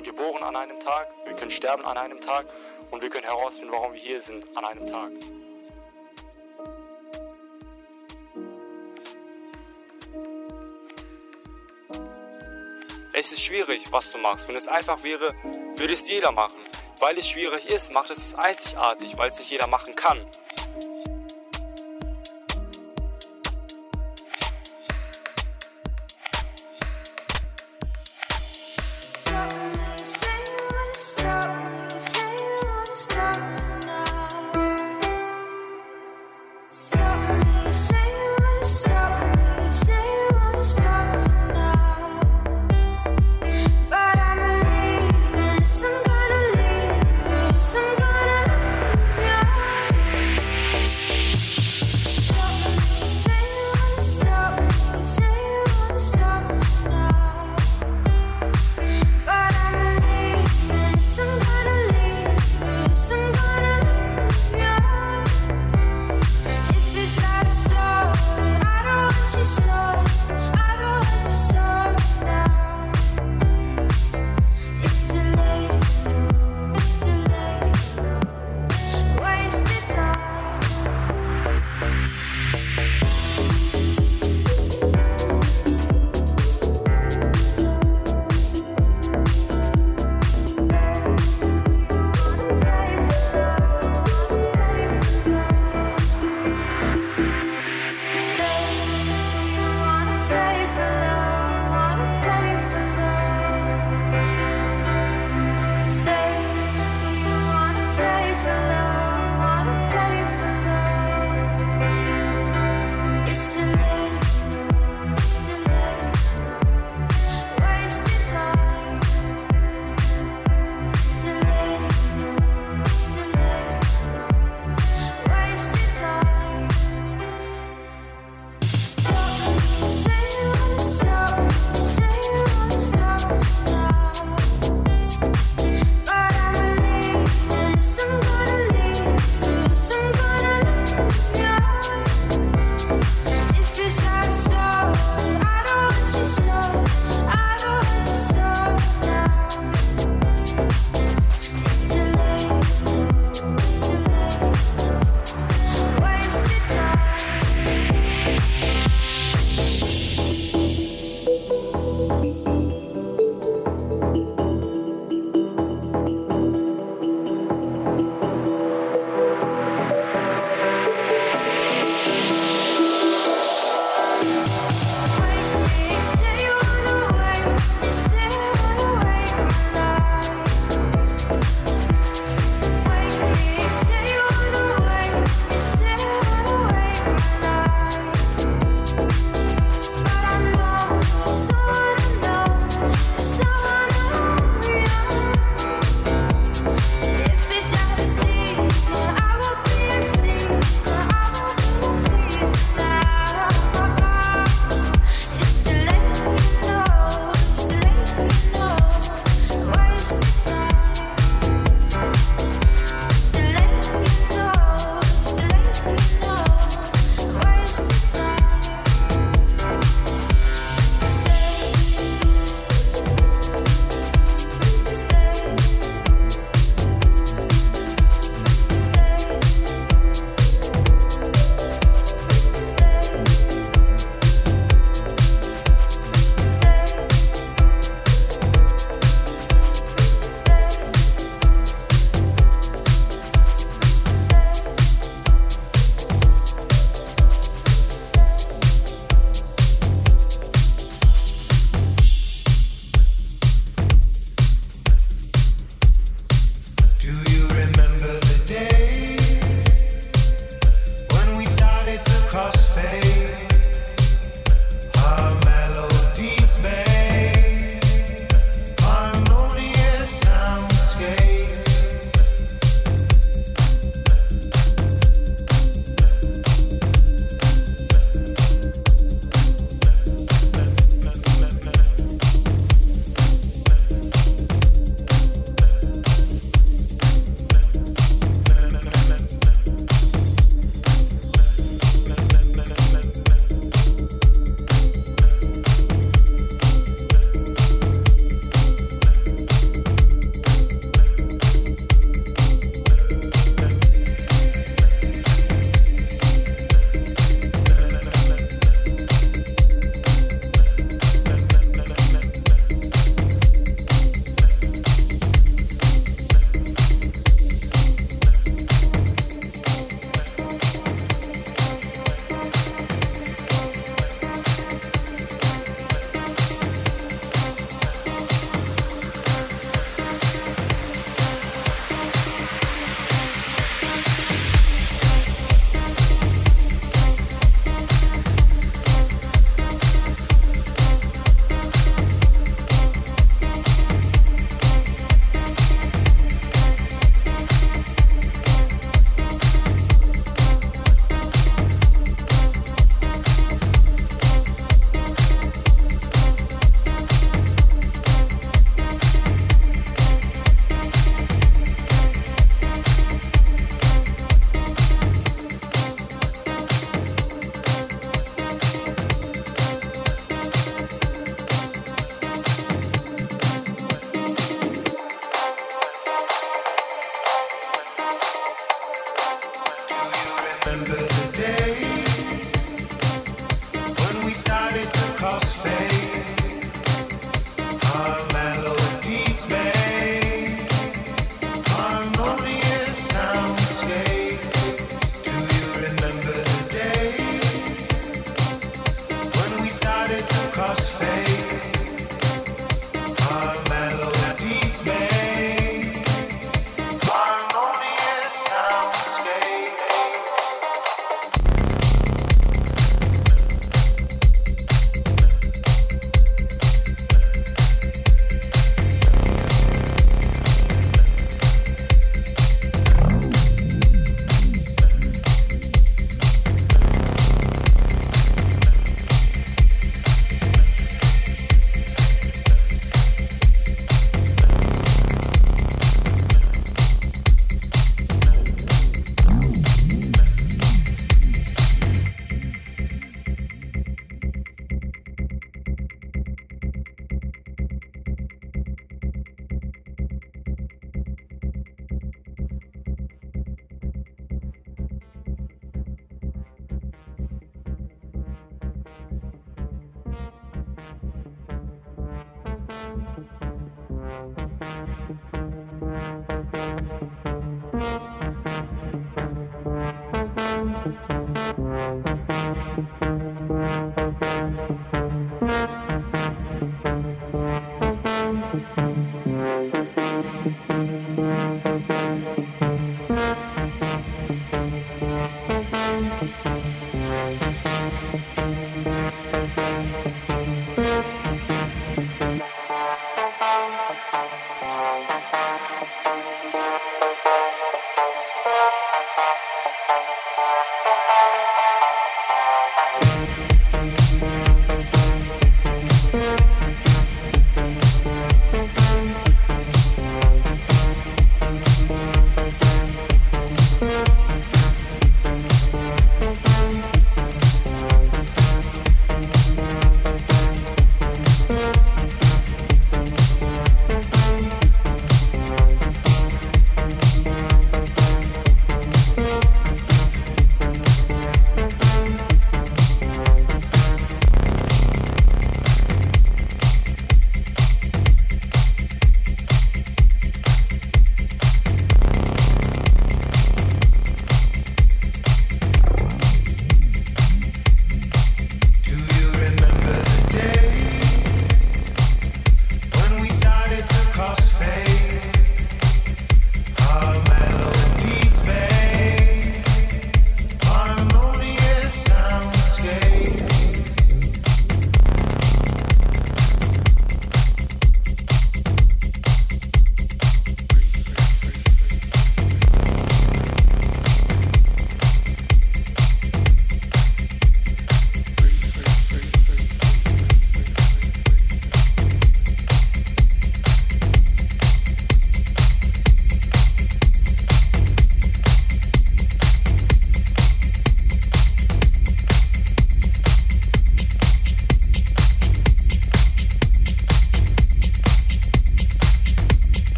sind geboren an einem Tag, wir können sterben an einem Tag und wir können herausfinden, warum wir hier sind an einem Tag. Es ist schwierig, was du machst. Wenn es einfach wäre, würde es jeder machen. Weil es schwierig ist, macht es es einzigartig, weil es nicht jeder machen kann.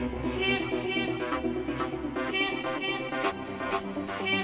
here, here, here.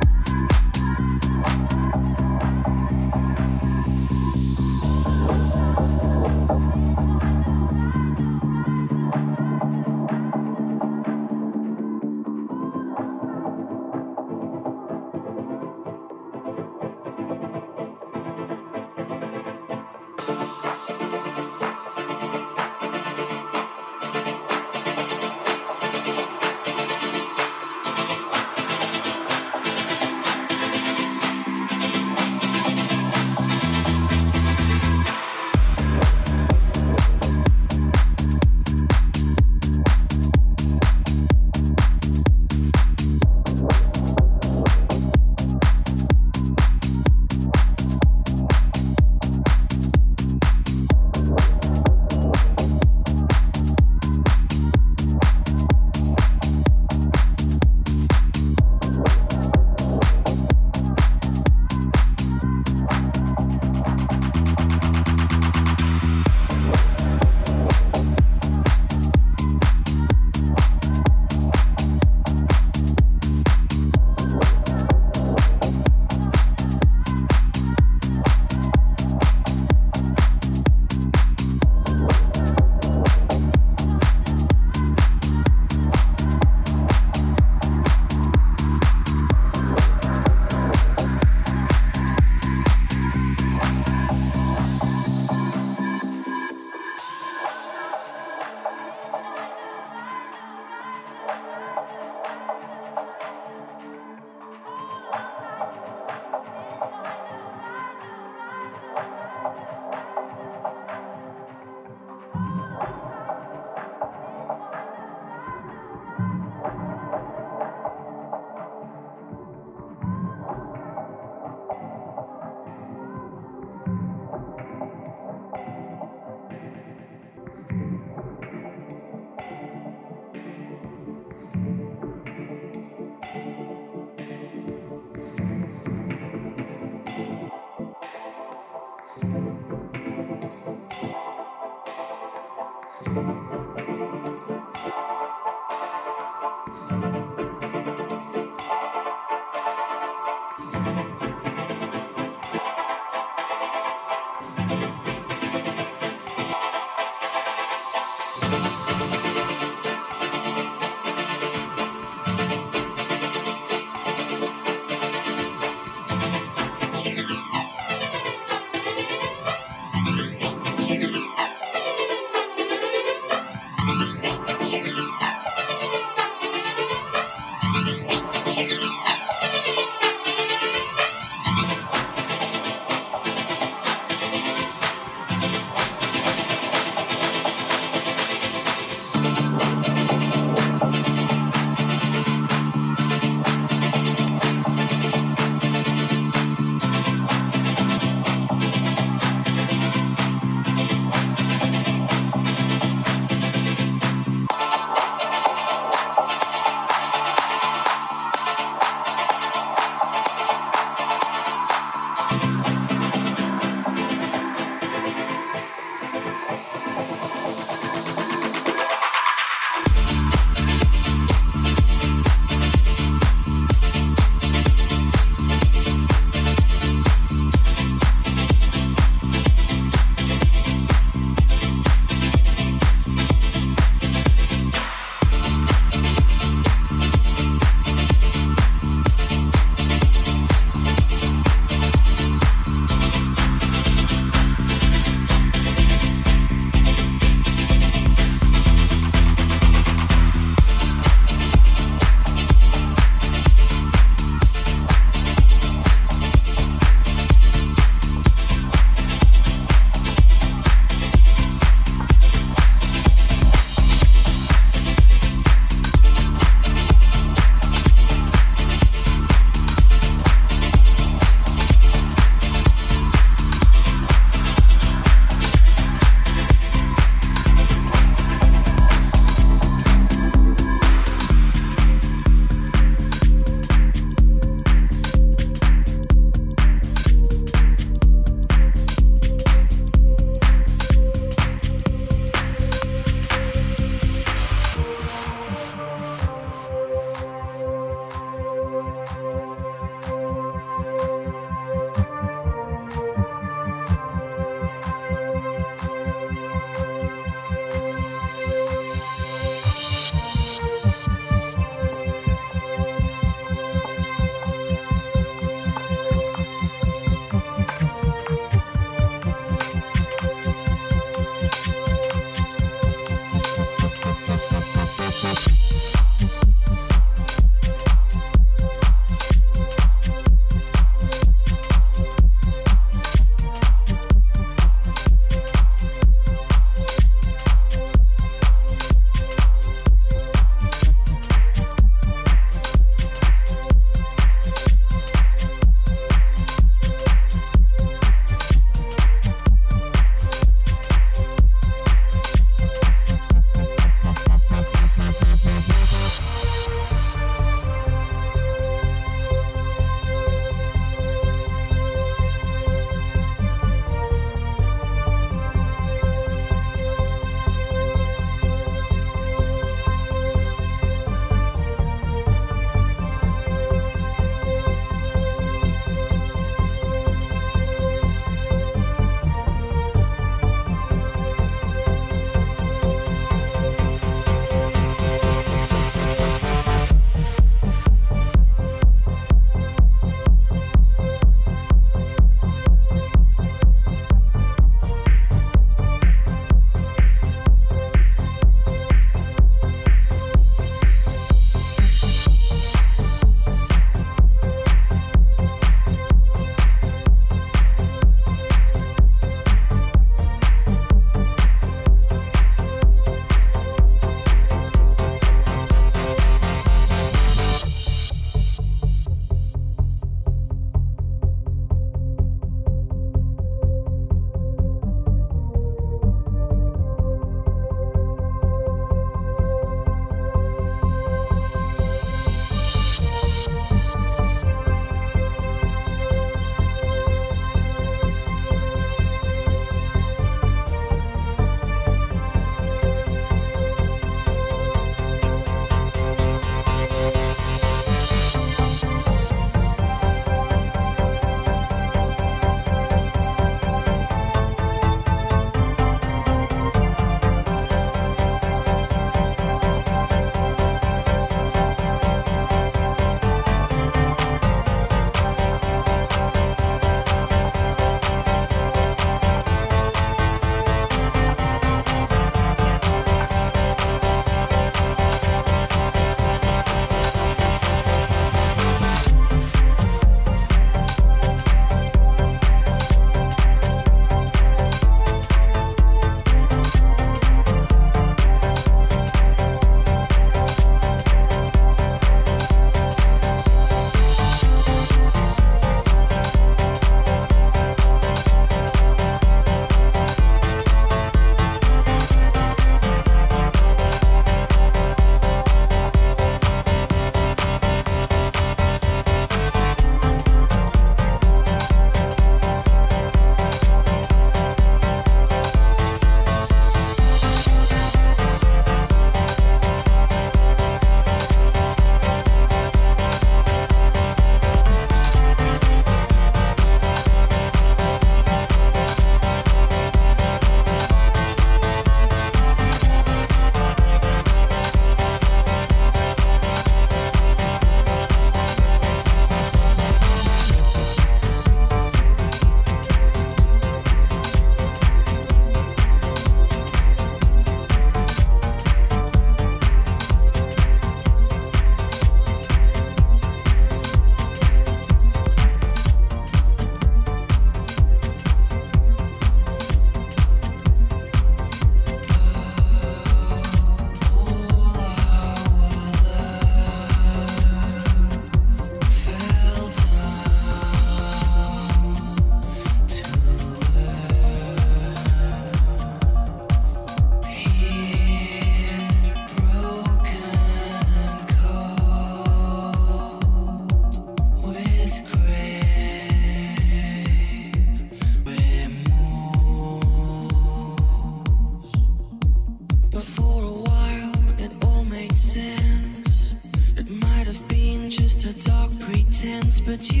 but you